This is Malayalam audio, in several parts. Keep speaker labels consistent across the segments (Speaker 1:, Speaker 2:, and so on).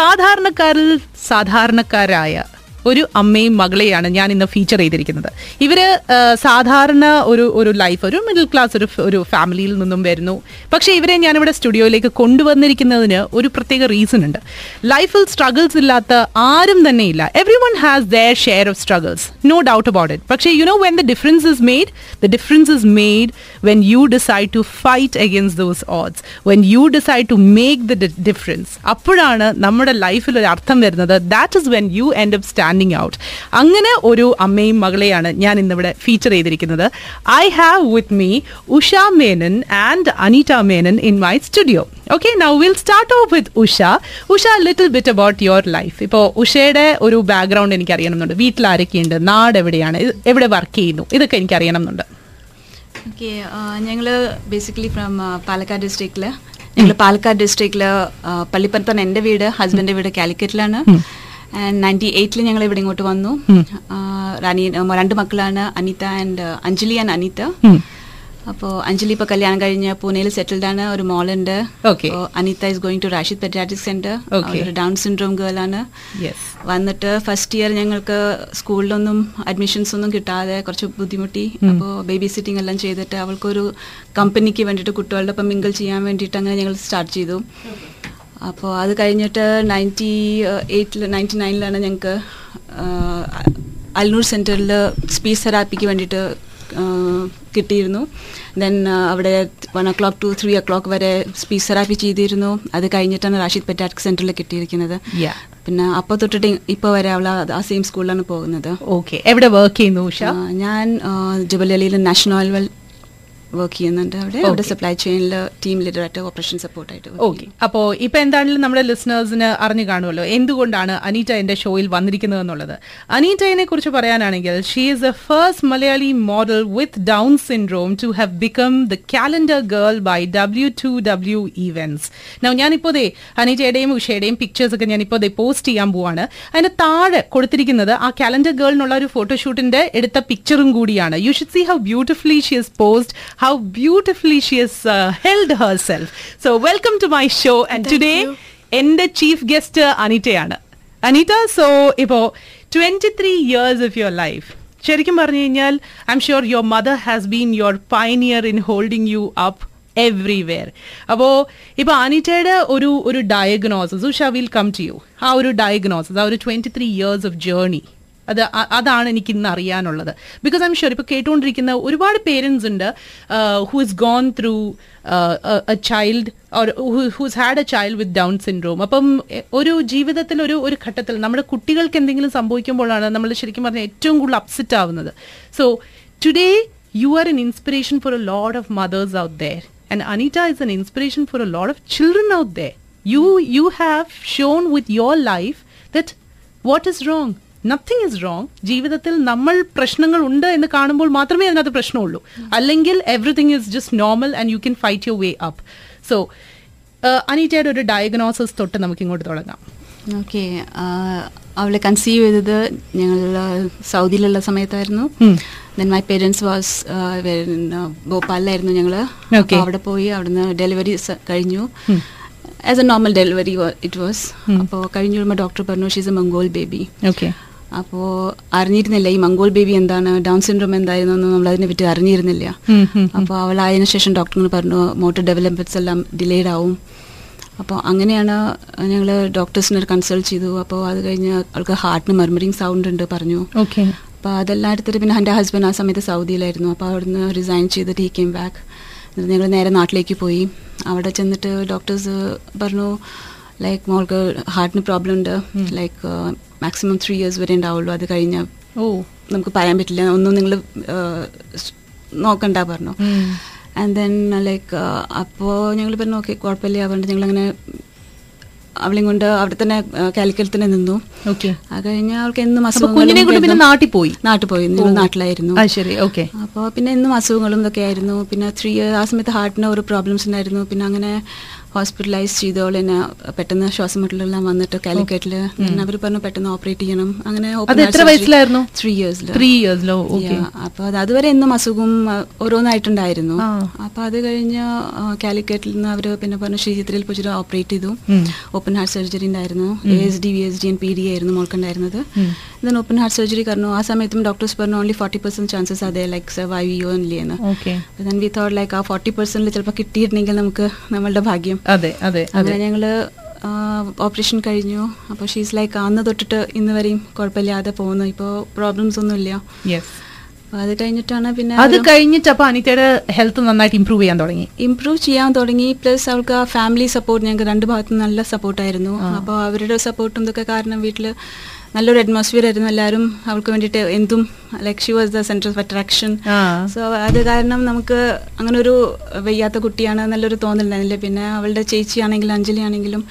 Speaker 1: സാധാരണക്കാരിൽ സാധാരണക്കാരായ ഒരു അമ്മയും മകളെയാണ് ഞാൻ ഇന്ന് ഫീച്ചർ ചെയ്തിരിക്കുന്നത്. ഇവർ സാധാരണ ഒരു ഒരു ലൈഫ് ഒരു മിഡിൽ ക്ലാസ് ഒരു ഒരു ഫാമിലിയിൽ നിന്നും വരുന്നു. പക്ഷേ ഇവരെ ഞാനിവിടെ സ്റ്റുഡിയോയിലേക്ക് കൊണ്ടുവന്നിരിക്കുന്നതിന് ഒരു പ്രത്യേക റീസൺ ഉണ്ട്. ലൈഫിൽ സ്ട്രഗിൾസ് ഇല്ലാത്ത ആരും തന്നെ ഇല്ല. Everyone has their share of struggles no doubt about it പക്ഷേ you know when the difference is made the difference is made when you decide to fight against those odds when you decide to make the difference അപ്പോഴാണ് നമ്മുടെ ലൈഫിൽ ഒരു അർത്ഥം വരുന്നത്. That is when you end up standing out അങ്ങനെ ഒരു അമ്മയും മകളെയാണ് ഞാൻ ഇന്നിവിടെ ഫീച്ചർ ചെയ്തിരിക്കുന്നത്. I have with me Usha Menon and Aneeta Menon in my studio okay now will start off with Usha. Usha little bit about your life ഇപ്പോൾ ഉഷയുടെ ഒരു ബാക്ക്ഗ്രൗണ്ട് എനിക്ക് അറിയണമെന്നുണ്ട് വീട്ടിൽ ആരൊക്കെയുണ്ട് നാട് എവിടെയാണ്? എവിടെ വർക്ക് ചെയ്യുന്നു? ഇതൊക്കെ എനിക്ക് അറിയണമെന്നുണ്ട്
Speaker 2: ഓക്കെ ഞങ്ങൾ ബേസിക്കലി ഫ്രം പാലക്കാട് ഡിസ്ട്രിക്റ്റിൽ ഞങ്ങൾ പാലക്കാട് ഡിസ്ട്രിക്റ്റിൽ പള്ളിപ്പുറത്താണ് എന്റെ വീട് ഹസ്ബൻഡിന്റെ വീട് കാലിക്കറ്റിലാണ്. ആൻഡ് നയന്റി എയ്റ്റിൽ ഞങ്ങൾ ഇവിടെ ഇങ്ങോട്ട് വന്നു. രണ്ട് മക്കളാണ്. Anitha and Anjali and Anitha. അപ്പോ അഞ്ജലി ഇപ്പോൾ കല്യാണം കഴിഞ്ഞ് പൂനെയിൽ സെറ്റിൽഡ് ആണ്. ഒരു മോളുണ്ട്. Anitha is going to Rashid paediatric
Speaker 1: centre.
Speaker 2: ഒരു ഡൗൺ സിൻഡ്രോം ഗേൾ ആണ്. വന്നിട്ട് ഫസ്റ്റ് ഇയർ ഞങ്ങൾക്ക് സ്കൂളിലൊന്നും അഡ്മിഷൻസ് ഒന്നും കിട്ടാതെ കുറച്ച് ബുദ്ധിമുട്ടി. അപ്പോ ബേബി സിറ്റിംഗ് എല്ലാം ചെയ്തിട്ട് അവൾക്കൊരു കമ്പനിക്ക് വേണ്ടിയിട്ട് കുട്ടികളുടെ ഒപ്പം മിങ്കിൾ ചെയ്യാൻ വേണ്ടിയിട്ട് അങ്ങനെ ഞങ്ങൾ സ്റ്റാർട്ട് ചെയ്തു. അപ്പോൾ അത് കഴിഞ്ഞിട്ട് നയന്റി എയ്റ്റിൽ നയന്റി നയനിലാണ് ഞങ്ങൾക്ക് അൽനൂർ സെന്ററിൽ സ്പീച്ച് തെറാപ്പിക്ക് വേണ്ടിയിട്ട് കിട്ടിയിരുന്നു. ദെൻ അവിടെ one o'clock two three o'clock വരെ സ്പീച്ച് തെറാപ്പി ചെയ്തിരുന്നു. അത് കഴിഞ്ഞിട്ടാണ് റാഷിദ് പെറ്റാറ്റിക് സെന്ററിൽ കിട്ടിയിരിക്കുന്നത്. പിന്നെ അപ്പോൾ തൊട്ടിട്ട് ഇപ്പോൾ വരെ അവൾ ആ സെയിം സ്കൂളിലാണ് പോകുന്നത്.
Speaker 1: ഓക്കെ എവിടെ വർക്ക് ചെയ്യുന്നു ഉഷ?
Speaker 2: ഞാൻ ഞാൻ ജബലലിയിൽ നാഷണൽ വർക്ക് ചെയ്യുന്നുണ്ട് അവിടെ. അവിടെ സപ്ലൈ ചെയിനിൽ ടീം ലീഡർ ആയിട്ട് ഓപ്പറേഷൻ സപ്പോർട്ട് സപ്പോർട്ടായിട്ട്
Speaker 1: ഓക്കെ അപ്പോൾ ഇപ്പോൾ എന്താണെങ്കിലും നമ്മുടെ ലിസണേഴ്സിന് അറിഞ്ഞു കാണുമല്ലോ. എന്തുകൊണ്ടാണ് അനീറ്റ എന്റെ ഷോയിൽ വന്നിരിക്കുന്നത് എന്നുള്ളത്? അനീറ്റയെ കുറിച്ച് പറയാനാണെങ്കിൽ she is a first Malayali model with Down syndrome to have become the calendar girl by W two W events ഞാനിപ്പോ ദേ അനീറ്റയുടെയും ഉഷയുടെയും പിക്ചേഴ്സ് ഒക്കെ ഞാനിപ്പോ ദേ പോസ്റ്റ് ചെയ്യാൻ പോവാണ്. അതിന് താഴെ കൊടുത്തിരിക്കുന്നത് ആ കാലണ്ടർ ഗേൾ എന്നുള്ള ഒരു ഫോട്ടോഷൂട്ടിന്റെ എടുത്ത പിക്ചറും കൂടിയാണ്. You should see how beautifully she is posed how beautifully she has held her self so welcome to my show and today എന്റെ ചീഫ് ഗസ്റ്റ് അനിറ്റയാണ്. അനിത സോ ഇപ്പോ twenty three years of your life ശരിക്കും പറഞ്ഞു കഴിഞ്ഞാൽ I'm sure your mother has been your pioneer in holding you up everywhere അപ്പോ ഇപ്പൊ അനിറ്റയുടെ ഒരു ഒരു diagnosis Usha will come to you ആ ഒരു ഡയഗ്നോസിസ് ആ ഒരു twenty three years of journey അത് അതാണ് എനിക്ക് ഇന്ന് അറിയാനുള്ളത്. ബിക്കോസ് ഐം ഷുവർ ഇപ്പോൾ കേട്ടുകൊണ്ടിരിക്കുന്ന ഒരുപാട് പേരൻസ് ഉണ്ട് who is gone through a child or who's had a child with Down syndrome അപ്പം ഒരു ജീവിതത്തിൽ ഒരു ഒരു ഘട്ടത്തിൽ നമ്മുടെ കുട്ടികൾക്ക് എന്തെങ്കിലും സംഭവിക്കുമ്പോഴാണ് നമ്മൾ ശരിക്കും പറഞ്ഞാൽ ഏറ്റവും കൂടുതൽ അപ്സെറ്റ് ആവുന്നത്. So today you are an inspiration for a load of mothers out there. And Aneeta is an inspiration for a load of children out there. You you have shown with your life that what is wrong? Nothing is wrong ജീവിതത്തിൽ നമ്മൾ പ്രശ്നങ്ങൾ ഉണ്ട് എന്ന് കാണുമ്പോൾ മാത്രമേ അതിനകത്ത് പ്രശ്നമുള്ളൂ. അല്ലെങ്കിൽ everything is just normal and you can fight your way up so അനീറ്റയുടെ ഒരു ഡയഗ്നോസിസ് തൊട്ട് നമുക്ക് ഇങ്ങോട്ട് തുടങ്ങാം
Speaker 2: ഓക്കെ അവളെ കൺസീവ് ചെയ്തത് ഞങ്ങൾ സൗദിയിലുള്ള സമയത്തായിരുന്നു. ദെൻ മൈ പേരൻസ് വാസ് ഭോപ്പാലിലായിരുന്നു ഞങ്ങൾ. അവിടെ പോയി അവിടുന്ന് ഡെലിവറി കഴിഞ്ഞു. As a normal delivery it was അപ്പോൾ കഴിഞ്ഞ ഡോക്ടർ പറഞ്ഞു she's a mongol baby
Speaker 1: okay
Speaker 2: അപ്പോൾ അറിഞ്ഞിരുന്നില്ല ഈ മംഗോൾ ബേബി എന്താണ് ഡൗൺ സിൻഡ്രോം എന്തായിരുന്നു എന്ന് നമ്മൾ അതിനെ പറ്റി അറിഞ്ഞിരുന്നില്ല. അപ്പോൾ അവൾ ആയതിനു ശേഷം ഡോക്ടറിന് പറഞ്ഞു മോട്ടർ ഡെവലപ്മെന്റ്സ് എല്ലാം ഡിലേഡ് ആവും. അപ്പോൾ അങ്ങനെയാണ് ഞങ്ങൾ ഡോക്ടേഴ്സിനെ കൺസൾട്ട് ചെയ്തു. അപ്പോൾ അത് കഴിഞ്ഞ് അവൾക്ക് ഹാർട്ടിന് മെർമറിങ് സൗണ്ട് ഉണ്ട് പറഞ്ഞു.
Speaker 1: ഓക്കെ
Speaker 2: അപ്പോൾ അതെല്ലാം എടുത്തിട്ട് പിന്നെ എന്റെ ഹസ്ബൻഡ് ആ സമയത്ത് സൗദിയിലായിരുന്നു. അപ്പോൾ അവിടുന്ന് റിസൈൻ ചെയ്തിട്ട് ഈ കെയിം ബാക്ക് ഞങ്ങൾ നേരെ നാട്ടിലേക്ക് പോയി. അവിടെ ചെന്നിട്ട് ഡോക്ടേഴ്സ് പറഞ്ഞു ലൈക്ക് മോൾക്ക് ഹാർട്ടിന് പ്രോബ്ലം ഉണ്ട്. ലൈക്ക് മാക്സിമം ത്രീ ഇയേഴ്സ് വരെ ഉണ്ടാവുള്ളൂ. അത് കഴിഞ്ഞ
Speaker 1: ഓ.
Speaker 2: നമുക്ക് പറയാൻ പറ്റില്ല. ഒന്നും നിങ്ങൾ നോക്കണ്ട പറഞ്ഞു. ആൻഡ് ദെൻ ലൈക്ക് അപ്പോൾ ഞങ്ങൾ പറഞ്ഞു ഓക്കെ കുഴപ്പമില്ല. അതുകൊണ്ട് ഞങ്ങളങ്ങനെ അവളെയും കൊണ്ട് അവിടെ തന്നെ കാലിക്കറ്റ് തന്നെ നിന്നു. അത് കഴിഞ്ഞ അവൾക്ക് എന്നും അസുഖങ്ങളും
Speaker 1: നാട്ടിൽ പോയി?
Speaker 2: നാട്ടിൽ പോയി. നാട്ടിലായിരുന്നു.
Speaker 1: ശരി. ഓക്കെ
Speaker 2: അപ്പോൾ പിന്നെ എന്നും അസുഖങ്ങളും ഇതൊക്കെ ആയിരുന്നു. പിന്നെ ത്രീ ആ സമയത്ത് ഹാർട്ടിന് ഓരോ പ്രോബ്ലംസ് ഉണ്ടായിരുന്നു. പിന്നെ അങ്ങനെ ഹോസ്പിറ്റലൈസ് ചെയ്തോൾ എന്നെ പെട്ടെന്ന് ശ്വാസം മുട്ടലെല്ലാം വന്നിട്ട് കാലിക്കറ്റിൽ അവർ പറഞ്ഞു പെട്ടെന്ന് ഓപ്പറേറ്റ് ചെയ്യണം. അങ്ങനെ
Speaker 1: എത്ര വയസ്സിലായിരുന്നു?
Speaker 2: ത്രീ ഇയേഴ്സിൽ
Speaker 1: ത്രീ ഇയേഴ്സിലോ ഓക്കെ
Speaker 2: അപ്പൊ അത് അതുവരെ എന്നും അസുഖം ഓരോന്നായിട്ടുണ്ടായിരുന്നു.
Speaker 1: അപ്പോൾ
Speaker 2: അപ്പൊ അത് കഴിഞ്ഞ് കാലിക്കറ്റിൽ നിന്ന് അവർ പിന്നെ പറഞ്ഞു ശ്രീചിത്രയിൽ പോയിട്ട് ഓപ്പറേറ്റ് ചെയ്തു. ഓപ്പൺ ഹാർട്ട് സർജറി ഉണ്ടായിരുന്നു. A S D V S D and P D ആയിരുന്നു മോൾക്കുണ്ടായിരുന്നത്. ദെൻ ഓപ്പൺ ഹാർട്ട് സർജറി കാരണം ആ സമയത്തും ഡോക്ടേഴ്സ് പറഞ്ഞു ഓൺലി ഫോർട്ടി പെർസെന്റ് ചാൻസസ് അതെ ലൈക് സർവൈവ് യു ഓൺലി എന്ന്. ദെൻ വി തോട്ട് ലൈക്ക് ആ ഫോർട്ടി പെർസെന്റിൽ ചിലപ്പോൾ കിട്ടിയിരുന്നെങ്കിൽ നമുക്ക് നമ്മളുടെ ഭാഗ്യം
Speaker 1: അതെ അതെ
Speaker 2: അങ്ങനെ ഞങ്ങൾ ഓപ്പറേഷൻ കഴിഞ്ഞു. അപ്പോൾ ഷീസ് ലൈക്ക് അന്ന് തൊട്ടിട്ട് ഇന്ന് വരെയും കുഴപ്പമില്ലാതെ പോകുന്നു. ഇപ്പോൾ പ്രോബ്ലംസ് ഒന്നുമില്ല. അത് കഴിഞ്ഞിട്ടാണ് പിന്നെ
Speaker 1: അത് കഴിഞ്ഞിട്ട് അപ്പൊ അനിതയുടെ ഹെൽത്ത് നന്നായിട്ട് ഇമ്പ്രൂവ് ചെയ്യാൻ തുടങ്ങി.
Speaker 2: ഇമ്പ്രൂവ് ചെയ്യാൻ തുടങ്ങി. പ്ലസ് അവൾക്ക് ആ ഫാമിലി സപ്പോർട്ട് ഞങ്ങൾക്ക് രണ്ട് ഭാഗത്തും നല്ല സപ്പോർട്ടായിരുന്നു അപ്പോൾ അവരുടെ സപ്പോർട്ടും ഇതൊക്കെ കാരണം വീട്ടിൽ നല്ലൊരു അറ്റ്മോസ്ഫിയർ ആയിരുന്നു എല്ലാവരും. അവൾക്ക് വേണ്ടിയിട്ട് എന്തും like she was the centre of
Speaker 1: attraction
Speaker 2: so അത് കാരണം നമുക്ക് അങ്ങനെ ഒരു വയ്യാത്ത കുട്ടിയാണ് നല്ലൊരു തോന്നലുണ്ടായിരുന്നില്ല. പിന്നെ അവളുടെ ചേച്ചിയാണെങ്കിലും അഞ്ജലി ആണെങ്കിലും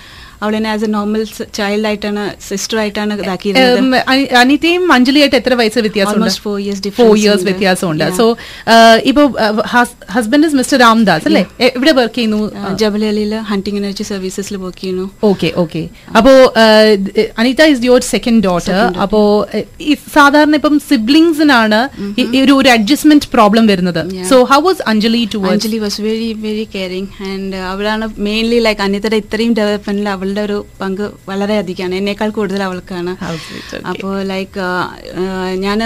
Speaker 2: അവളെന്നെ ആസ് എ നോർമൽ ചൈൽഡ് ആയിട്ടാണ് സിസ്റ്റർ ആയിട്ടാണ് ഇതാക്കിയിരുന്നത്.
Speaker 1: അനിതയും അനി- അനിതയും അഞ്ജലിയായിട്ട് എത്ര വയസ്സ് വ്യത്യാസം
Speaker 2: Almost ഇയേഴ്സ്
Speaker 1: ഫോർ ഇയേഴ്സ്
Speaker 2: ഉണ്ട്.
Speaker 1: വ്യത്യാസമുണ്ട്. സോ ഇപ്പോ ഹസ്ബൻഡ് മിസ്റ്റർ രാംദാസ് അല്ലേ? എവിടെ വർക്ക് ചെയ്യുന്നു.
Speaker 2: ജബലലിയിൽ ഹണ്ടിങ് എനർജി സർവീസസിൽ വർക്ക് ചെയ്യുന്നു.
Speaker 1: ഓക്കെ ഓക്കെ അപ്പോ Anitha is your second daughter അപ്പോ സാധാരണ ഇപ്പം സിബ്ലിങ്സിനാണ് ഒരു ഒരു അഡ്ജസ്റ്റ്മെന്റ് പ്രോബ്ലം വരുന്നത്. So how was Anjali to
Speaker 2: Anjali was very very caring and അവളാണ് മെയിൻലി ലൈക്ക് അനിതയുടെ ഇത്രയും ഡെവലപ്മെന്റിൽ അവളുടെ ഒരു പങ്ക് വളരെ അധികമാണ് എന്നേക്കാൾ കൂടുതൽ അവൾക്കാണ്. അപ്പോൾ ലൈക്ക് ഞാൻ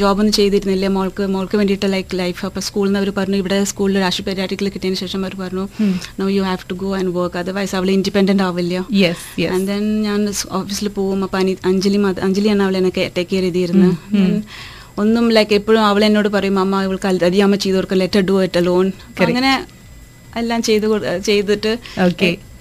Speaker 2: ജോബൊന്നും ചെയ്തിരുന്നില്ല. മോൾക്ക് മോൾക്ക് വേണ്ടിയിട്ട് ലൈക്ക് ലൈഫ് അപ്പോൾ സ്കൂളിൽ നിന്ന് അവർ പറഞ്ഞു ഇവിടെ സ്കൂളിൽ രാഷ്ട്രീയ പെരിയാറ്റിക്കൽ കിട്ടിയതിന് ശേഷം അവർ പറഞ്ഞു no you have to go and work otherwise അവൾ ഇൻഡിപെൻഡന്റ് ആവില്ല. ആൻഡ് ദെൻ ഞാൻ ഓഫീസിൽ പോകും അപ്പോൾ അനി അഞ്ജലി അഞ്ജലിയാണ് അവളെ എന്നെ ടേക്ക് കെയർ ചെയ്തിരുന്നത് ഒന്നും ലൈക്ക് എപ്പോഴും അവൾ എന്നോട് പറയും അമ്മ ഇവൾക്ക് അതി അമ്മ ചെയ്ത് ലെറ്റർ ഡു ഇറ്റ് ലോൺ അങ്ങനെ എല്ലാം ചെയ്ത് ചെയ്തിട്ട്.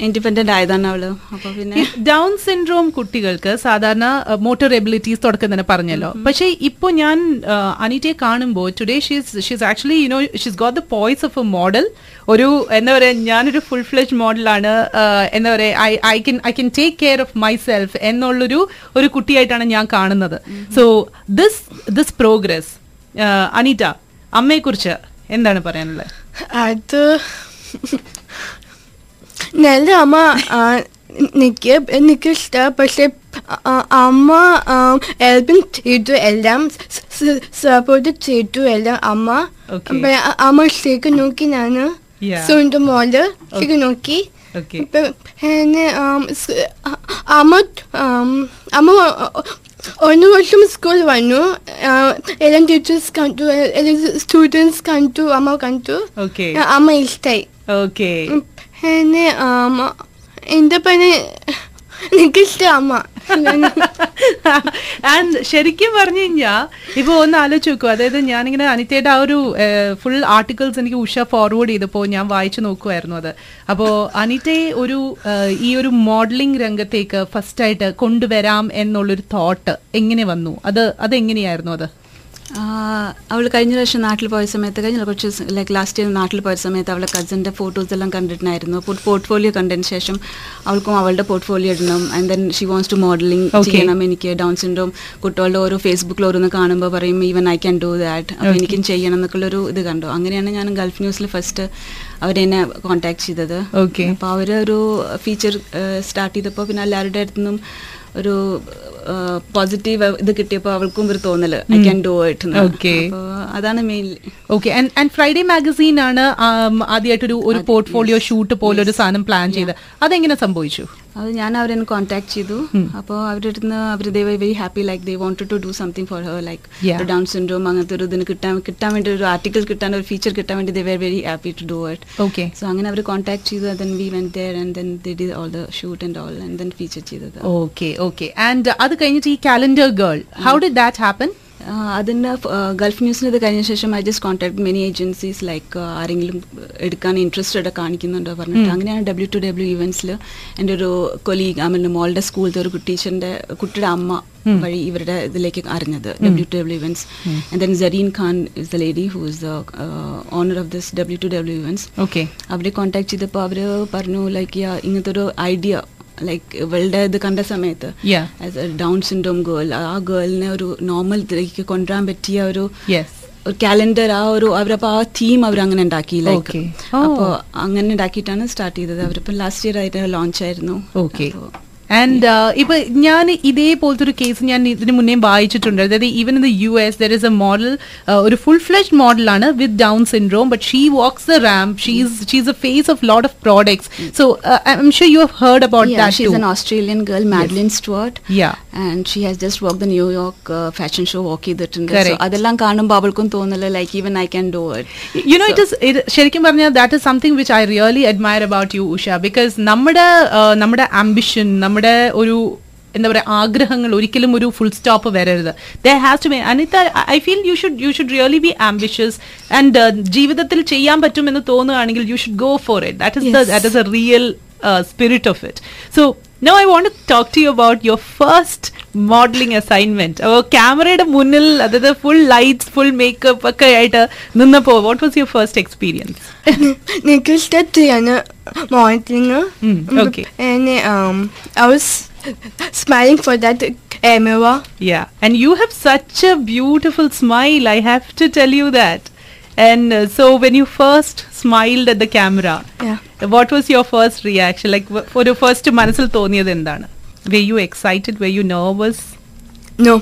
Speaker 2: ഇൻഡിപെൻഡന്റ് ആയതാണ് അവൾ. അപ്പൊ പിന്നെ
Speaker 1: ഡൗൺ സിൻഡ്രോം കുട്ടികൾക്ക് സാധാരണ മോട്ടോർ എബിലിറ്റീസ് തുടക്കം തന്നെ പറഞ്ഞല്ലോ. പക്ഷേ ഇപ്പൊ ഞാൻ uh, അനിറ്റയെ കാണുമ്പോൾ today she's she's actually you know she's got the poise of a model ഒരു എന്താ പറയാ ഞാനൊരു ഫുൾ ഫ്ലെഷ് മോഡലാണ് എന്താ പറയാ I I can I can take care of my self എന്നുള്ളൊരു ഒരു കുട്ടിയായിട്ടാണ് ഞാൻ കാണുന്നത്. So this this progress Aneeta അമ്മയെക്കുറിച്ച് എന്താണ് പറയാനുള്ളത്?
Speaker 3: അത് നല്ല അമ്മ എനിക്ക് എനിക്ക് ഇഷ്ടമാണ് പക്ഷെ അമ്മ ഹെൽപ്പും ചെയ്തു എല്ലാം സപ്പോർട്ട് ചെയ്തു എല്ലാം അമ്മ അമ്മ ശരിക്കും നോക്കി ഞാൻ. സ്വന്തം മോൾ ശരിക്കും നോക്കി എന്നെ അമ്മ അമ്മ ഒന്ന് വർഷം സ്കൂൾ വന്നു എല്ലാം ടീച്ചേഴ്സ് കണ്ടു എല്ലാം സ്റ്റുഡൻസ് കണ്ടു അമ്മ കണ്ടു അമ്മ ഇഷ്ടായി
Speaker 1: ഓക്കെ
Speaker 3: എന്നെ അമ്മ എന്റെ പനി എനിക്കിഷ്ടം അമ്മ.
Speaker 1: ആൻഡ് ശരിക്കും പറഞ്ഞു കഴിഞ്ഞാ ഇപ്പൊ ഒന്ന് ആലോചിച്ച് നോക്കൂ. അതായത് ഞാനിങ്ങനെ അനിതയുടെ ആ ഒരു ഫുൾ ആർട്ടിക്കിൾസ് എനിക്ക് ഉഷ ഫോർവേഡ് ചെയ്തപ്പോൾ ഞാൻ വായിച്ചു നോക്കുമായിരുന്നു അത്. അപ്പോ അനിതയെ ഒരു ഈ ഒരു മോഡലിംഗ് രംഗത്തേക്ക് ഫസ്റ്റ് ആയിട്ട് കൊണ്ടുവരാം എന്നുള്ളൊരു തോട്ട് എങ്ങനെ വന്നു? അത് അത് എങ്ങനെയായിരുന്നു അത്?
Speaker 2: അവൾ കഴിഞ്ഞ പ്രാവശ്യം നാട്ടിൽ പോയ സമയത്ത് കഴിഞ്ഞ കുറച്ച് ലൈക്ക് ലാസ്റ്റ് ഇയർ നാട്ടിൽ പോയ സമയത്ത് അവളെ കസിന്റെ ഫോട്ടോസ് എല്ലാം കണ്ടിട്ടുണ്ടായിരുന്നു. പോർട്ട്ഫോളിയോ കണ്ടതിന് ശേഷം അവൾക്കും അവളുടെ പോർട്ട്ഫോളിയോ ഇടണം. And then she wants to
Speaker 1: modelling.
Speaker 2: ചെയ്യണം. എനിക്ക് ഡൗൺ സിൻഡ്രോം കുട്ടികളുടെ ഓരോ ഫേസ്ബുക്കിൽ ഓരോന്ന് കാണുമ്പോൾ പറയും even I can do that അപ്പോൾ എനിക്കും ചെയ്യണം എന്നൊക്കെയുള്ളൊരു ഇത് കണ്ടു. അങ്ങനെയാണ് ഞാൻ ഗൾഫ് ന്യൂസിൽ ഫസ്റ്റ് അവരെന്നെ കോൺടാക്ട് ചെയ്തത്. അപ്പോൾ അവരൊരു ഫീച്ചർ സ്റ്റാർട്ട് ചെയ്തപ്പോൾ പിന്നെ എല്ലാവരുടെ അടുത്തുനിന്നും ഒരു പോസിറ്റീവ് ഇത് കിട്ടിയപ്പോൾ അവൾക്കും ഒരു തോന്നൽ ഐ ക്യാൻ ഡു ഇറ്റ്. അതാണ് mainly
Speaker 1: okay and Friday magazine ആണ് ആദ്യമായിട്ടൊരു ഒരു പോർട്ട്ഫോളിയോ ഷൂട്ട് പോലെ ഒരു സാധനം പ്ലാൻ ചെയ്ത് അതെങ്ങനെ സംഭവിച്ചു?
Speaker 2: അത് ഞാൻ അവരെ കോൺടാക്ട് ചെയ്തു. അപ്പോൾ അവരുടെ അടുത്ത് നിന്ന് അവർ they very happy like they want to do something for her
Speaker 1: like.
Speaker 2: Down syndrome അങ്ങനത്തെ ഒരു ഇതിന് കിട്ടാൻ കിട്ടാൻ വേണ്ടി ഒരു ആർട്ടിക്കിൾ കിട്ടാൻ ഒരു ഫീച്ചർ കിട്ടാൻ വേണ്ടി they were very happy to do it
Speaker 1: okay
Speaker 2: so അങ്ങനെ അവർ കോൺടാക്ട് ചെയ്തു then we went there and then they did all the shoot and all and then feature ചെയ്തത്.
Speaker 1: ഓക്കെ ഓക്കെ ആൻഡ് അത് കഴിഞ്ഞിട്ട് ഈ calendar girl how did that happen
Speaker 2: ആ, അതിന്റെ ഗൾഫ് ന്യൂസിന് ഇത് കഴിഞ്ഞ ശേഷം I just contact many agencies like ആരെങ്കിലും എടുക്കാൻ ഇൻട്രസ്റ്റഡ് കാണിക്കുന്നുണ്ടോ പറഞ്ഞിട്ട്. അങ്ങനെയാണ് ഡബ്ല്യു ടു ഡബ്ല്യു ഇവൻസിൽ എന്റെ ഒരു കൊലീഗ് മീൻ മോളുടെ സ്കൂളിലത്തെ ഒരു ടീച്ചറിന്റെ കുട്ടിയുടെ അമ്മ വഴി ഇവരുടെ ഇതിലേക്ക് അറിഞ്ഞത് W two W events and then Zareen Khan is the lady who is the owner of this W two W events
Speaker 1: okay
Speaker 2: അവരെ കോൺടാക്ട് ചെയ്തപ്പോൾ അവർ പറഞ്ഞു ലൈക്ക് ഇങ്ങനത്തെ ഒരു ഐഡിയ ലൈക്ക് ഇവളുടെ ഇത് കണ്ട സമയത്ത്
Speaker 1: Yeah.
Speaker 2: As a Down syndrome girl ആ ഗേളിനെ ഒരു നോർമൽ ഇതിലേക്ക് കൊണ്ടുവരാൻ പറ്റിയ ഒരു ഒരു കാലണ്ടർ ആ ഒരു അവരപ്പോ ആ തീം അവർ അങ്ങനെ ഉണ്ടാക്കി ലൈക്ക്
Speaker 1: Okay. Oh.
Speaker 2: അപ്പോ അങ്ങനെ ഉണ്ടാക്കിയിട്ടാണ് സ്റ്റാർട്ട് ചെയ്തത് അവരിപ്പം ലാസ്റ്റ് ഇയർ ആയിട്ട് ലോഞ്ച് ആയിരുന്നു
Speaker 1: ഓക്കെ ആൻഡ് ഇപ്പൊ ഞാൻ ഇതേപോലത്തെ ഒരു കേസ് ഞാൻ ഇതിന് മുന്നേ വായിച്ചിട്ടുണ്ട്. അതായത് even in the U S there is a model ഒരു ഫുൾ ഫ്ലെഷ്ഡ് മോഡലാണ് with Down syndrome but she walks the ramp she's she's a face of lot of products so I'm sure you have heard about
Speaker 2: Australian
Speaker 1: that
Speaker 2: she's
Speaker 1: Stuart
Speaker 2: an Australian girl, Madeline Stewart.
Speaker 1: Yeah.
Speaker 2: And she has just walked the New York uh, fashion show walk ചെയ്തിട്ടുണ്ട് അതെല്ലാം കാണുമ്പോൾ അവൾക്കും തോന്നില്ല like even I can do it
Speaker 1: you know it is ശരിക്കും പറഞ്ഞാൽ that is something which I really admire about you Usha because നമ്മുടെ uh, നമ്മുടെ ആംബിഷൻ നമ്മുടെ ഒരു എന്താ പറയുക ആഗ്രഹങ്ങൾ ഒരിക്കലും ഒരു ഫുൾ സ്റ്റോപ്പ് വരരുത്. The has to may Anita I feel you should you should really be ambitious and ജീവിതത്തിൽ ചെയ്യാൻ പറ്റുമെന്ന് തോന്നുകയാണെങ്കിൽ you should go for it that
Speaker 2: is
Speaker 1: that is a real spirit of it. So now I want to talk to you about your first modeling assignment. അപ്പോൾ ക്യാമറയുടെ മുന്നിൽ അതായത് ഫുൾ ലൈറ്റ്സ് ഫുൾ മേക്കപ്പ് ഒക്കെ ആയിട്ട് നിന്നപ്പോൾ what was your first experience
Speaker 3: എനിക്ക് ഇഷ്ടത്തിയാണ് monitoring
Speaker 1: Mm, okay.
Speaker 3: And um, I was smiling for that camera.
Speaker 1: Yeah, and you have such a beautiful smile. I have to tell you that. And uh, so when you first smiled at the camera,
Speaker 3: Yeah.
Speaker 1: What was your first reaction? Like wh- for your first മനസ്സിൽ തോന്നിയത് എന്താണ് Were you excited? Were you nervous?
Speaker 3: No,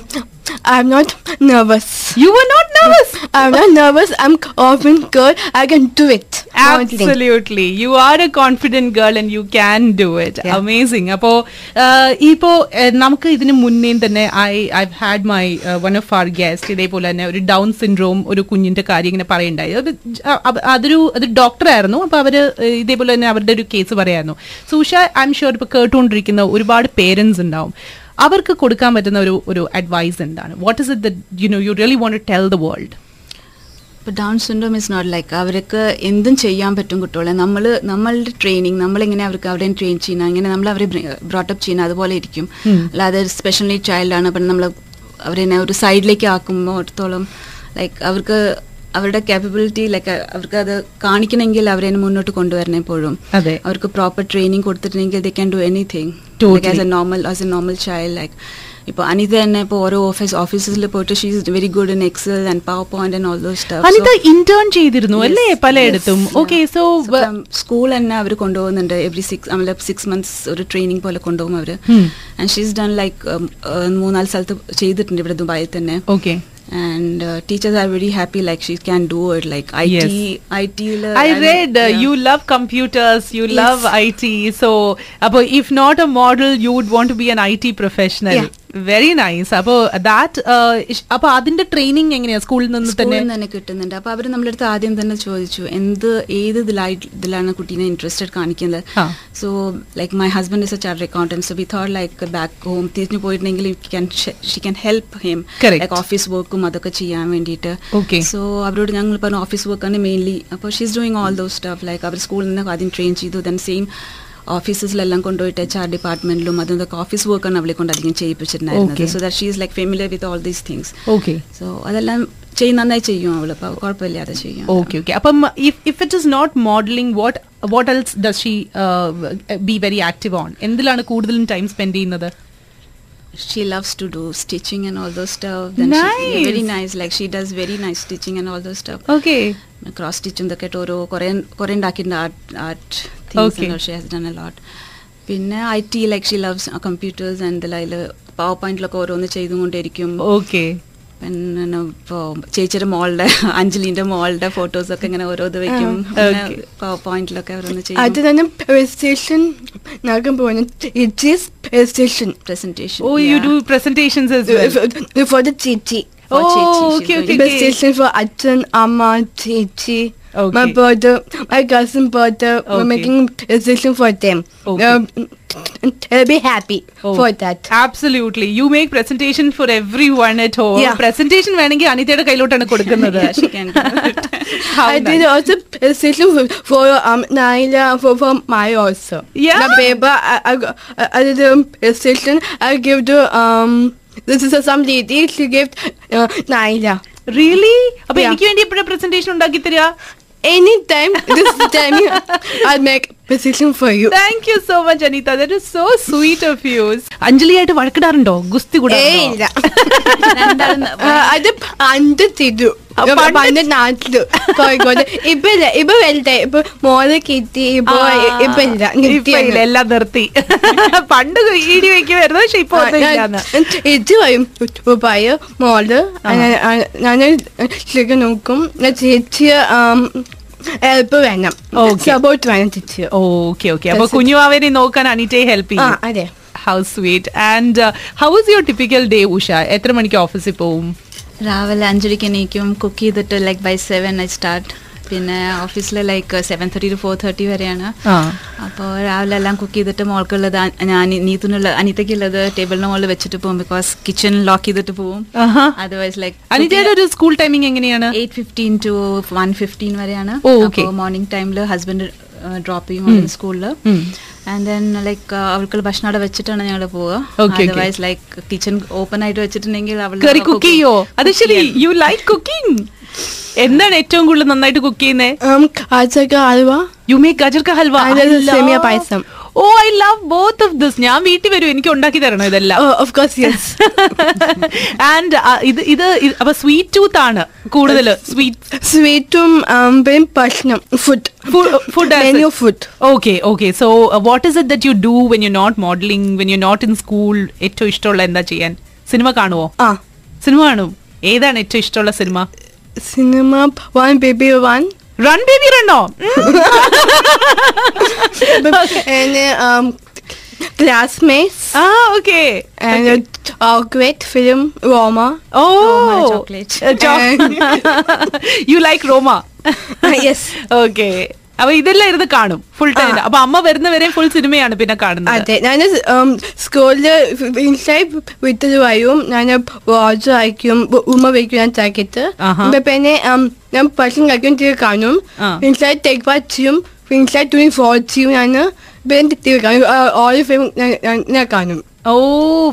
Speaker 3: I'm not nervous.
Speaker 1: You were not nervous.
Speaker 3: I'm not nervous. I'm confident girl. I can do it.
Speaker 1: Absolutely. You are a confident girl and you can do it.
Speaker 3: Yeah.
Speaker 1: Amazing. അപ്പോ ഇപ്പോ നമുക്ക് ഇതിന് മുന്നേ തന്നെ I I had my one of our guest ഇതേപോലെ തന്നെ ഒരു ഡൗൺ സിൻഡ്രോം ഒരു കുഞ്ഞിന്റെ കാര്യം ഇങ്ങനെ പറയണ്ടായി അത് അതൊരു അത് ഡോക്ടറായിരുന്നു അപ്പൊ അവർ ഇതേപോലെ തന്നെ അവരുടെ ഒരു കേസ് പറയായിരുന്നു സൂഷ ഐ എം ഷുവർ ഇപ്പൊ കേട്ടുകൊണ്ടിരിക്കുന്ന ഒരുപാട് പേരൻസ് ഉണ്ടാവും അവർക്ക് കൊടുക്കാൻ പറ്റുന്ന ഒരു ഒരു അഡ്വൈസ് എന്താണ്? What is it you know you really want tell the world
Speaker 2: ഇപ്പോൾ Down syndrome is not like അവർക്ക് എന്തും ചെയ്യാൻ പറ്റും കുട്ടികളെ. നമ്മൾ നമ്മളുടെ ട്രെയിനിങ് നമ്മളെങ്ങനെ അവർക്ക് അവരെ ട്രെയിൻ ചെയ്യുന്ന അങ്ങനെ നമ്മൾ അവരെ ബ്രോട്ടപ്പ് ചെയ്യുന്ന അതുപോലെ ഇരിക്കും. അല്ലാതെ സ്പെഷ്യലി നീഡ് ചൈൽഡ് ആണ്. അപ്പം നമ്മൾ അവരെ ഒരു സൈഡിലേക്ക് ആക്കുമ്പോഴത്തോളം ലൈക്ക് അവർക്ക് അവരുടെ കാപ്പബിലിറ്റി ലൈക്ക് അവർക്ക് അത് കാണിക്കണമെങ്കിൽ അവരെ മുന്നോട്ട് കൊണ്ടുവരണം എപ്പോഴും. അവർക്ക് പ്രോപ്പർ ട്രെയിനിങ് കൊടുത്തിട്ടുണ്ടെങ്കിൽ they can do
Speaker 1: anything.
Speaker 2: As a normal as a normal child like ഇപ്പോൾ അനിത തന്നെ ഇപ്പോൾ ഓരോ ഓഫീസ് ഓഫീസസിൽ പോയിട്ട് she is very good in Excel and PowerPoint and all those stuff
Speaker 1: Anita intern ചെയ്തിരുന്നു അല്ലേ പലയിടത്തും? ഓക്കെ സോ
Speaker 2: സ്കൂൾ തന്നെ അവർ കൊണ്ടുപോകുന്നുണ്ട്. എവറി സിക്സ് നമ്മളെ സിക്സ് മന്ത്സ് ഒരു ട്രെയിനിങ് പോലെ കൊണ്ടുപോകും അവർ ആൻഡ് ഷീസ് ഡൺ ലൈക്ക് മൂന്നാൽ സ്ഥലത്ത് ചെയ്തിട്ടുണ്ട് ഇവിടെ ദുബായിൽ തന്നെ. Okay and uh, teachers are very happy like she can do it
Speaker 1: like
Speaker 2: IT yes. IT
Speaker 1: I read uh, yeah. you love computers you
Speaker 2: yes.
Speaker 1: love IT so uh, if not a model you would want to be an IT professional
Speaker 3: yeah.
Speaker 1: Very nice അപ്പോൾ ദാറ്റ് അപ്പൊ അതിന്റെ ട്രെയിനിങ് എങ്ങനെയാ സ്കൂളിൽ നിന്ന് തന്നെ
Speaker 2: തന്നെ കിട്ടുന്നുണ്ട് അപ്പൊ അവർ നമ്മുടെ അടുത്ത് ആദ്യം തന്നെ ചോദിച്ചു എന്ത് ഏത് ഇതിലായി ഇതിലാണ് കുട്ടീനെ ഇൻട്രസ്റ്റഡ് കാണിക്കുന്നത്. So like my husband is a charter accountant so we thought like back home തിരിഞ്ഞു പോയിട്ടുണ്ടെങ്കിൽ she can help him
Speaker 1: Correct.
Speaker 2: Like office വർക്കും അതൊക്കെ ചെയ്യാൻ വേണ്ടിയിട്ട്
Speaker 1: Okay.
Speaker 2: സോ അവരോട് ഞങ്ങൾ പറഞ്ഞു ഓഫീസ് വർക്കാണ് മെയിൻലി അപ്പോൾ she's doing all those stuff like അവർ സ്കൂളിൽ നിന്ന് ആദ്യം ട്രെയിൻ ചെയ്തു ദെൻ സെയിം ഓഫീസസിലെല്ലാം കൊണ്ടുപോയിട്ട് എച്ച് ആർ ഡിപ്പാർട്ട്മെന്റിലും അതൊക്കെ ഓഫീസ് വർക്കാണ് അവളെ കൊണ്ട് അധികം ചെയ്യിപ്പിച്ചിട്ടുണ്ടായിരുന്നത്. So that she is like familiar with all these things
Speaker 1: okay
Speaker 2: so അതെല്ലാം ചെയ്യും നന്നായി ചെയ്യും അവൾ. അപ്പോൾ കുഴപ്പമില്ലാതെ ചെയ്യും.
Speaker 1: ഓക്കെ ഓക്കെ അപ്പം if if it is not modelling what what else does she be very active on എന്തിലാണ് കൂടുതലും ടൈം സ്പെൻഡ് ചെയ്യുന്നത്?
Speaker 2: She loves to do stitching and all those stuff. Then she, yeah, very
Speaker 1: Nice.
Speaker 2: nice. Like she does very nice stitching and all those stuff.
Speaker 1: Okay
Speaker 2: cross സ്റ്റിച്ചും ഇതൊക്കെ ഓരോ കുറെ കുറെ ഉണ്ടാക്കിയിട്ടുണ്ട്. Art art
Speaker 1: Okay.
Speaker 2: Things She has done a lot. പിന്നെ I T like she loves computers and അതിൽ പവർ പോയിന്റിലൊക്കെ ഓരോന്ന് ചെയ്തുകൊണ്ടിരിക്കും.
Speaker 1: ഓക്കെ
Speaker 2: പിന്നെ ഇപ്പോൾ ചേച്ചിയുടെ മോളുടെ അഞ്ജലിന്റെ മോളുടെ ഫോട്ടോസ് ഒക്കെ ഇങ്ങനെ ഓരോ ഇത് വെക്കും.
Speaker 1: Okay.
Speaker 2: പവർ പോയിന്റിലൊക്കെ ഓരോന്ന്
Speaker 3: അത്
Speaker 2: ചെയ്യും.
Speaker 3: തന്നെ
Speaker 2: it
Speaker 1: is oh
Speaker 2: you.
Speaker 1: Do presentations as well.
Speaker 3: For the ചേച്ചി
Speaker 1: Oh,
Speaker 2: Chechi, she's
Speaker 1: okay,
Speaker 2: going
Speaker 1: okay,
Speaker 2: to-
Speaker 1: okay.
Speaker 3: Presentation for Achan, Amma, Chechi, my
Speaker 1: Okay.
Speaker 3: brother, my cousin brother.
Speaker 1: Okay.
Speaker 3: We're making presentation for them.
Speaker 1: Okay.
Speaker 3: Um, they'll be happy
Speaker 1: Oh.
Speaker 3: for that.
Speaker 1: Absolutely you make presentation for everyone at home
Speaker 3: Yeah.
Speaker 1: Presentation വേണമെങ്കിൽ അനിതയുടെ കയ്യിലോട്ടാണ് കൊടുക്കുന്നത്
Speaker 2: Yeah, she can do it.
Speaker 1: How
Speaker 3: I did
Speaker 1: nice.
Speaker 3: also presentation for, for um, Naila, for, for my also.
Speaker 1: Yeah.
Speaker 3: The paper, I, I, got- I, I did a presentation. I give the, um, this is some lady, she gave uh, Naila.
Speaker 1: Really അപ്പൊ
Speaker 3: Yeah.
Speaker 1: എനിക്ക് വേണ്ടി എപ്പോഴാണ് പ്രസന്റേഷൻ ഉണ്ടാക്കി തരിക
Speaker 3: Anytime, this time, I'll make presentation for you
Speaker 1: thank you so much Anita that is so sweet of you അഞ്ജലിയായിട്ട് വഴക്കിടാറുണ്ടോ? ഗുസ്തി കൂടാറുണ്ടോ?
Speaker 3: ഇല്ല. അത് പണ്ട് തിരു
Speaker 1: പണ്ട്
Speaker 3: നാട്ടിൽ കോഴിക്കോട് ഇപ്പൊ ഇല്ല ഇപ്പൊ വലുതായി ഇപ്പൊ മോൾ കിട്ടി ഇപ്പൊ ഇപ്പൊ ഇല്ല
Speaker 1: ഇപ്പൊ
Speaker 3: നിർത്തിയാണ്.
Speaker 1: ഇല്ല, എല്ലാം നിർത്തി. പണ്ട് ഈടി വെക്കുമായിരുന്നു പക്ഷെ ഇപ്പൊ
Speaker 3: ഇത് വരും ഉപ്പായ മോൾ ഞാൻ ശരിക്കും നോക്കും. ചേച്ചിയ ചേച്ചി ഹെൽപ്പ് വേണം
Speaker 1: Okay.
Speaker 3: സപ്പോർട്ട് വേണം ചേച്ചി
Speaker 1: ഓക്കെ ഓക്കെ അപ്പൊ കുഞ്ഞുവാവേനെ നോക്കാൻ അനിറ്റയെ ഹെൽപ്പ് ചെയ്യും.
Speaker 3: അതെ.
Speaker 1: How sweet and how is your typical day Usha? എത്ര മണിക്ക് ഓഫീസിൽ പോവും?
Speaker 2: രാവിലെ അഞ്ചരയ്ക്ക് എണീക്കും. കുക്ക് ചെയ്തിട്ട് like by seven I start പിന്നെ ഓഫീസിലെ like seven thirty to four thirty വരെയാണ്. അപ്പോൾ രാവിലെ എല്ലാം കുക്ക് ചെയ്തിട്ട് മോൾക്കുള്ളത് ഞാൻ നീത്തിനുള്ള അനിതയ്ക്കുള്ളത് ടേബിളിന് മുകളിൽ വെച്ചിട്ട് പോകും. ബിക്കോസ് കിച്ചൺ ലോക്ക് ചെയ്തിട്ട് പോകും. അതർവൈസ് ലൈക്ക്
Speaker 1: അനിതയുടെ ഒരു സ്കൂൾ ടൈമിംഗ് എങ്ങനെയാണ്?
Speaker 2: Eight fifteen to one fifteen വരെയാണ്. മോർണിംഗ് ടൈമിൽ ഹസ്ബൻഡ് ഡ്രോപ്പ് ചെയ്യും സ്കൂളിൽ ആൻഡ് ദെൻ ലൈക്ക് അവൾക്ക് ഭക്ഷണം അവിടെ വെച്ചിട്ടാണ് ഞങ്ങൾ പോവുക. അതർവൈസ് ലൈക്ക് കിച്ചൺ ഓപ്പൺ ആയിട്ട് വെച്ചിട്ടുണ്ടെങ്കിൽ അവൾ
Speaker 1: കുക്ക് ചെയ്യോ? അത് ശരി യു ലൈക്ക് കുക്കിംഗ് എന്താണ് ഏറ്റവും കൂടുതൽ നന്നായിട്ട് കുക്ക് ചെയ്യുന്നേ?
Speaker 3: ആച്ചക്ക
Speaker 1: halwa. You make
Speaker 3: halwa? Semiya payasam.
Speaker 1: Oh I love both of this ഞാൻ വീട്ടിൽ വരും എനിക്ക് ഉണ്ടാക്കി തരണം ഇതെല്ലാം.
Speaker 3: ഓഫ് കോഴ്സ് യെസ്
Speaker 1: ആൻഡ് ഇത് ഇത് അപ്പൊ സ്വീറ്റ് ടൂത്ത് ആണ് കൂടുതൽ. സ്വീറ്റ്
Speaker 3: സ്വീറ്റും പിന്നെ ഭക്ഷണം. Food
Speaker 1: food
Speaker 3: menu food
Speaker 1: okay okay so what is it that you do when you not modelling when you not in school ഏറ്റവും ഇഷ്ടമുള്ള എന്താ ചെയ്യാൻ? സിനിമ കാണുമോ
Speaker 3: ആ.
Speaker 1: സിനിമ കാണും. ഏതാണ് ഏറ്റവും ഇഷ്ടമുള്ള cinema?
Speaker 3: Cinema one baby one
Speaker 1: run baby റണ്ണോ
Speaker 3: and um, classmates
Speaker 1: ആ okay
Speaker 3: and a great film Roma.
Speaker 1: Oh
Speaker 2: Roma chocolate.
Speaker 1: You like Roma
Speaker 3: yes.
Speaker 1: Okay അപ്പൊ ഇതെല്ലാം ഇരുന്ന് കാണും ഫുൾ ടൈം. അപ്പൊ അമ്മ വരുന്നവരെ ഫുൾ സിനിമയാണ് പിന്നെ കാണുന്നത്.
Speaker 3: അതെ. ഞാൻ സ്കൂളിൽ വിട്ടത് വരും ഞാൻ വാച്ച് വായിക്കും ഉമ്മ വയ്ക്കും ഞാൻ ചാക്കിട്ട്. പിന്നെ ഞാൻ പശു കളിക്കും തീരെ കാണും. ഇൻസൈഡ് ടേക്ക് ബാത്ത് ചെയ്യും ഇൻസൈഡ് തുണി ഫോൾ ചെയ്യും ഞാൻ പിന്നെ തിരി കാണും. ഓരോ ഫിലിം ഞാൻ കാണും.
Speaker 1: ഓ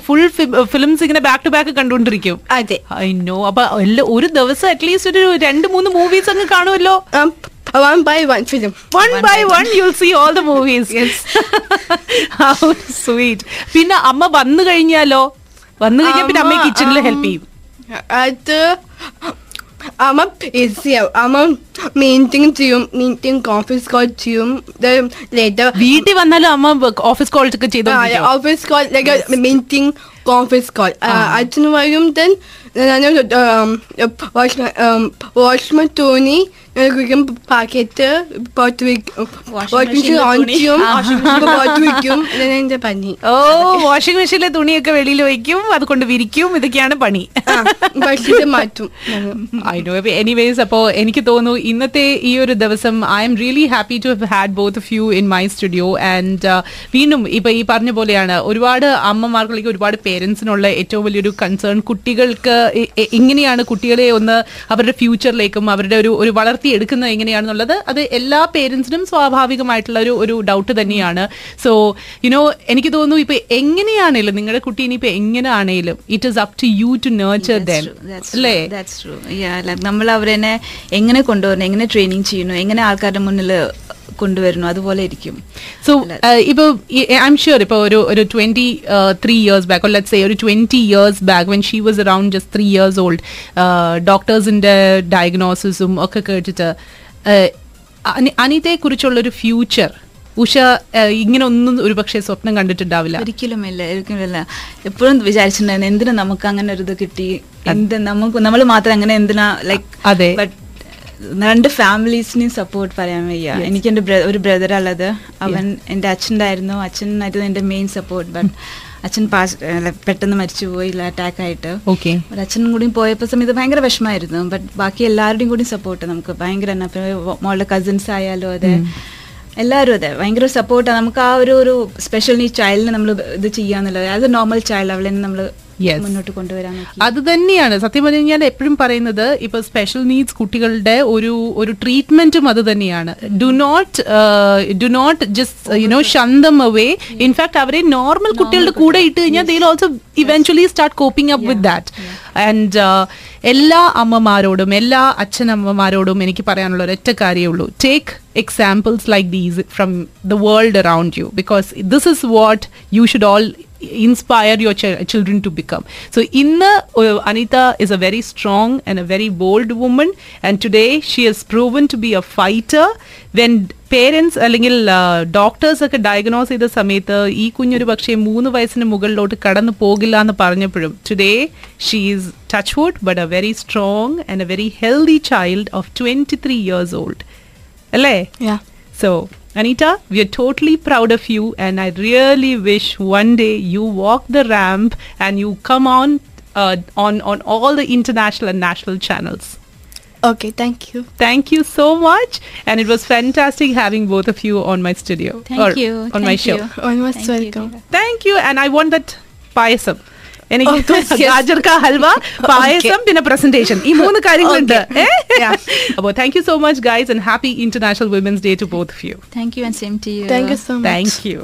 Speaker 1: ഫുൾ ഫിലിംസ് ഇങ്ങനെ ബാക്ക് ടു ബാക്ക് കണ്ടുകൊണ്ടിരിക്കും.
Speaker 3: അതെ.
Speaker 1: I know. അപ്പൊ ഒരു ദിവസം അറ്റ്ലീസ്റ്റ് ഒരു രണ്ട് മൂന്ന് മൂവീസ് അങ്ങ് കാണുമല്ലോ
Speaker 3: one by one film
Speaker 1: one by one see see all the movies How sweet പിന്നെ അമ്മ വന്നു കഴിഞ്ഞാലോ? വന്നു കഴിഞ്ഞാൽ പിന്നെ അമ്മ കിച്ചണിൽ
Speaker 3: um,
Speaker 1: ഹെൽപ്പ് ചെയ്യും.
Speaker 3: അത് അമ്മ ബിസിയാവും അമ്മ മീറ്റിംഗ് ചെയ്യും മീറ്റിംഗ് ഓഫീസ് കോൾ ചെയ്യും. ലേറ്റർ
Speaker 1: വീട്ടിൽ വന്നാലും അമ്മ ഓഫീസ് കോൾ ഒക്കെ ചെയ്തോ
Speaker 3: office call like meeting conference call അച്ഛന് വരും ദെൻ വാഷ്മ തോന്നി കുഴിക്കും പാക്കറ്റ് പുറത്ത് വെക്കും
Speaker 2: Washing
Speaker 3: വാഷിംഗ്
Speaker 2: മെഷീൻ.
Speaker 3: ചെയ്യും പുറത്ത് വെക്കും ഇതാണ് എന്റെ പണി
Speaker 1: ഓ വാഷിംഗ് മെഷീനിലെ തുണിയൊക്കെ വെളിയിൽ വയ്ക്കും അത് കൊണ്ട് വിരിക്കും ഇതൊക്കെയാണ് പണി.
Speaker 3: പക്ഷേ മാറ്റും
Speaker 1: എനിവേസ് അപ്പോ എനിക്ക് തോന്നുന്നു ഇന്നത്തെ ഈ ഒരു ദിവസം I'm really happy to have had both of you in my studio and വീണ്ടും ഇപ്പൊ ഈ പറഞ്ഞ പോലെയാണ് ഒരുപാട് അമ്മമാർക്കുള്ള ഒരുപാട് പേരൻസിനുള്ള ഏറ്റവും വലിയൊരു കൺസേൺ കുട്ടികൾക്ക് ഇങ്ങനെയാണ് കുട്ടികളെ ഒന്ന് അവരുടെ ഫ്യൂച്ചറിലേക്കും അവരുടെ ഒരു ഒരു വളർത്തിയെടുക്കുന്നത് എങ്ങനെയാണെന്നുള്ളത് അത് എല്ലാ പേരൻസിനും സ്വാഭാവികമായിട്ടുള്ള ഒരു ഒരു ഡൗട്ട് തന്നെയാണ്. സോ യുനോ എനിക്ക് തോന്നുന്നു ഇപ്പൊ എങ്ങനെയാണേലും നിങ്ങളുടെ കുട്ടി ഇനിയിപ്പോ എങ്ങനെയാണേലും it is up to you to nurture them അല്ലേ?
Speaker 2: നമ്മൾ അവരെന്നെ എങ്ങനെ കൊണ്ടുവരണം എങ്ങനെ ട്രെയിനിങ് ചെയ്യുന്നു എങ്ങനെ ആൾക്കാരുടെ മുന്നിൽ കൊണ്ടുവരുന്നു. അതുപോലെ ഇരിക്കും
Speaker 1: സോ ഇപ്പൊ ഐ എം ഷുവർ ഇപ്പൊ ഒരു ഒരു twenty three years back let say ഒരു twenty years back when she was around just three years old ഡോക്ടേഴ്സിന്റെ ഡയഗ്നോസിസും ഒക്കെ കേട്ടിട്ട് അനിതയെ കുറിച്ചുള്ള ഒരു ഫ്യൂച്ചർ ഉഷ uh, ഇങ്ങനെ ഒന്നും ഒരു പക്ഷേ സ്വപ്നം കണ്ടിട്ടുണ്ടാവില്ല.
Speaker 2: ഒരിക്കലും ഇല്ല ഒരിക്കലും ഇല്ല. എപ്പോഴും വിചാരിച്ചിട്ടുണ്ടായിരുന്നു എന്തിനാ നമുക്ക് അങ്ങനെ ഒരു ഇത് കിട്ടി? എന്ത് നമുക്ക് നമ്മൾ മാത്രം അങ്ങനെ എന്തിനാ ലൈക്ക്
Speaker 1: അതെ.
Speaker 2: ബട്ട് രണ്ട് ഫാമിലീസിനെയും സപ്പോർട്ട് പറയാൻ വയ്യ. എനിക്ക് എന്റെ ഒരു ബ്രദർ ഉള്ളത്. അവൻ എന്റെ അച്ഛന്റെ അച്ഛനായിരുന്നു. എന്റെ മെയിൻ സപ്പോർട്ട് ബട്ട് അച്ഛൻ പാസ് പെട്ടെന്ന് മരിച്ചുപോയി അറ്റാക്ക് ആയിട്ട്.
Speaker 1: ഓക്കെ
Speaker 2: ഒരു അച്ഛനും കൂടി പോയപ്പോൾ സമയത്ത് ഭയങ്കര വിഷമമായിരുന്നു. ബട്ട് ബാക്കി എല്ലാവരുടെയും കൂടി സപ്പോർട്ട് നമുക്ക് ഭയങ്കര. മോളുടെ കസിൻസ് ആയാലും അതെ. എല്ലാവരും അതെ. ഭയങ്കര സപ്പോർട്ടാണ് നമുക്ക് ആ ഒരു ഒരു സ്പെഷ്യൽ ഈ ചൈൽഡിനെ നമ്മൾ ഇത് ചെയ്യാന്നുള്ളത്. ആസ് എ നോർമൽ ചൈൽഡ് അവളെ നമ്മൾ. മുന്നോട്ട് കൊണ്ടുവരാൻ
Speaker 1: അത് തന്നെയാണ്. സത്യം പറഞ്ഞു കഴിഞ്ഞാൽ എപ്പോഴും പറയുന്നത് ഇപ്പൊ സ്പെഷ്യൽ നീഡ്സ് കുട്ടികളുടെ ഒരു ഒരു ട്രീറ്റ്മെന്റും അത് തന്നെയാണ്. Do not do not just you know shun them away in fact അവരെ നോർമൽ കുട്ടികളുടെ കൂടെ ഇട്ട് കഴിഞ്ഞാൽ they also eventually start coping up with that and എല്ലാ അമ്മമാരോടും എല്ലാ അച്ഛനമ്മമാരോടും എനിക്ക് പറയാനുള്ള ഒരൊറ്റ കാര്യമേ ഉള്ളൂ. Take examples like these from the world around you because this is what you should all inspire your ch- children to become. So, Inna uh, Anita is a very strong and a very bold woman, and today she has proven to be a fighter. When parents അല്ലെങ്കിൽ ഡോക്ടേഴ്സ് ഒക്കെ ഡയഗ്നോസ് ചെയ്ത സമയത്ത് ഈ കുഞ്ഞൊരു പക്ഷേ മൂന്ന് വയസ്സിന് മുകളിലോട്ട് കടന്നു പോകില്ല എന്ന് പറഞ്ഞപ്പോഴും today she is touch wood but a very strong and a very healthy child of twenty three years old അല്ലേ
Speaker 3: Yeah.
Speaker 1: So, Anita, we are totally proud of you, and I really wish one day you walk the ramp and you come on uh, on on all the international and national channels.
Speaker 3: Okay, thank you.
Speaker 1: Thank you so much, and it was fantastic having both of you on my studio
Speaker 2: Thank
Speaker 1: or
Speaker 2: you.
Speaker 1: on my
Speaker 2: Thank
Speaker 1: show.
Speaker 2: you.
Speaker 3: Almost
Speaker 2: Thank you,
Speaker 3: welcome.
Speaker 2: Deepa.
Speaker 1: Thank you, and I want that payasam. എനിക്ക്
Speaker 3: Of course, yes.
Speaker 1: Gajar ka halwa payasam പിന്നെ പ്രസന്റേഷൻ ഈ മൂന്ന് കാര്യങ്ങളുണ്ട്
Speaker 3: Okay. Yeah.
Speaker 1: അപ്പോൾ thank you so much guys and happy International Women's Day to both of you
Speaker 2: Thank you and same to you.
Speaker 3: Thank you so much.
Speaker 1: Thank you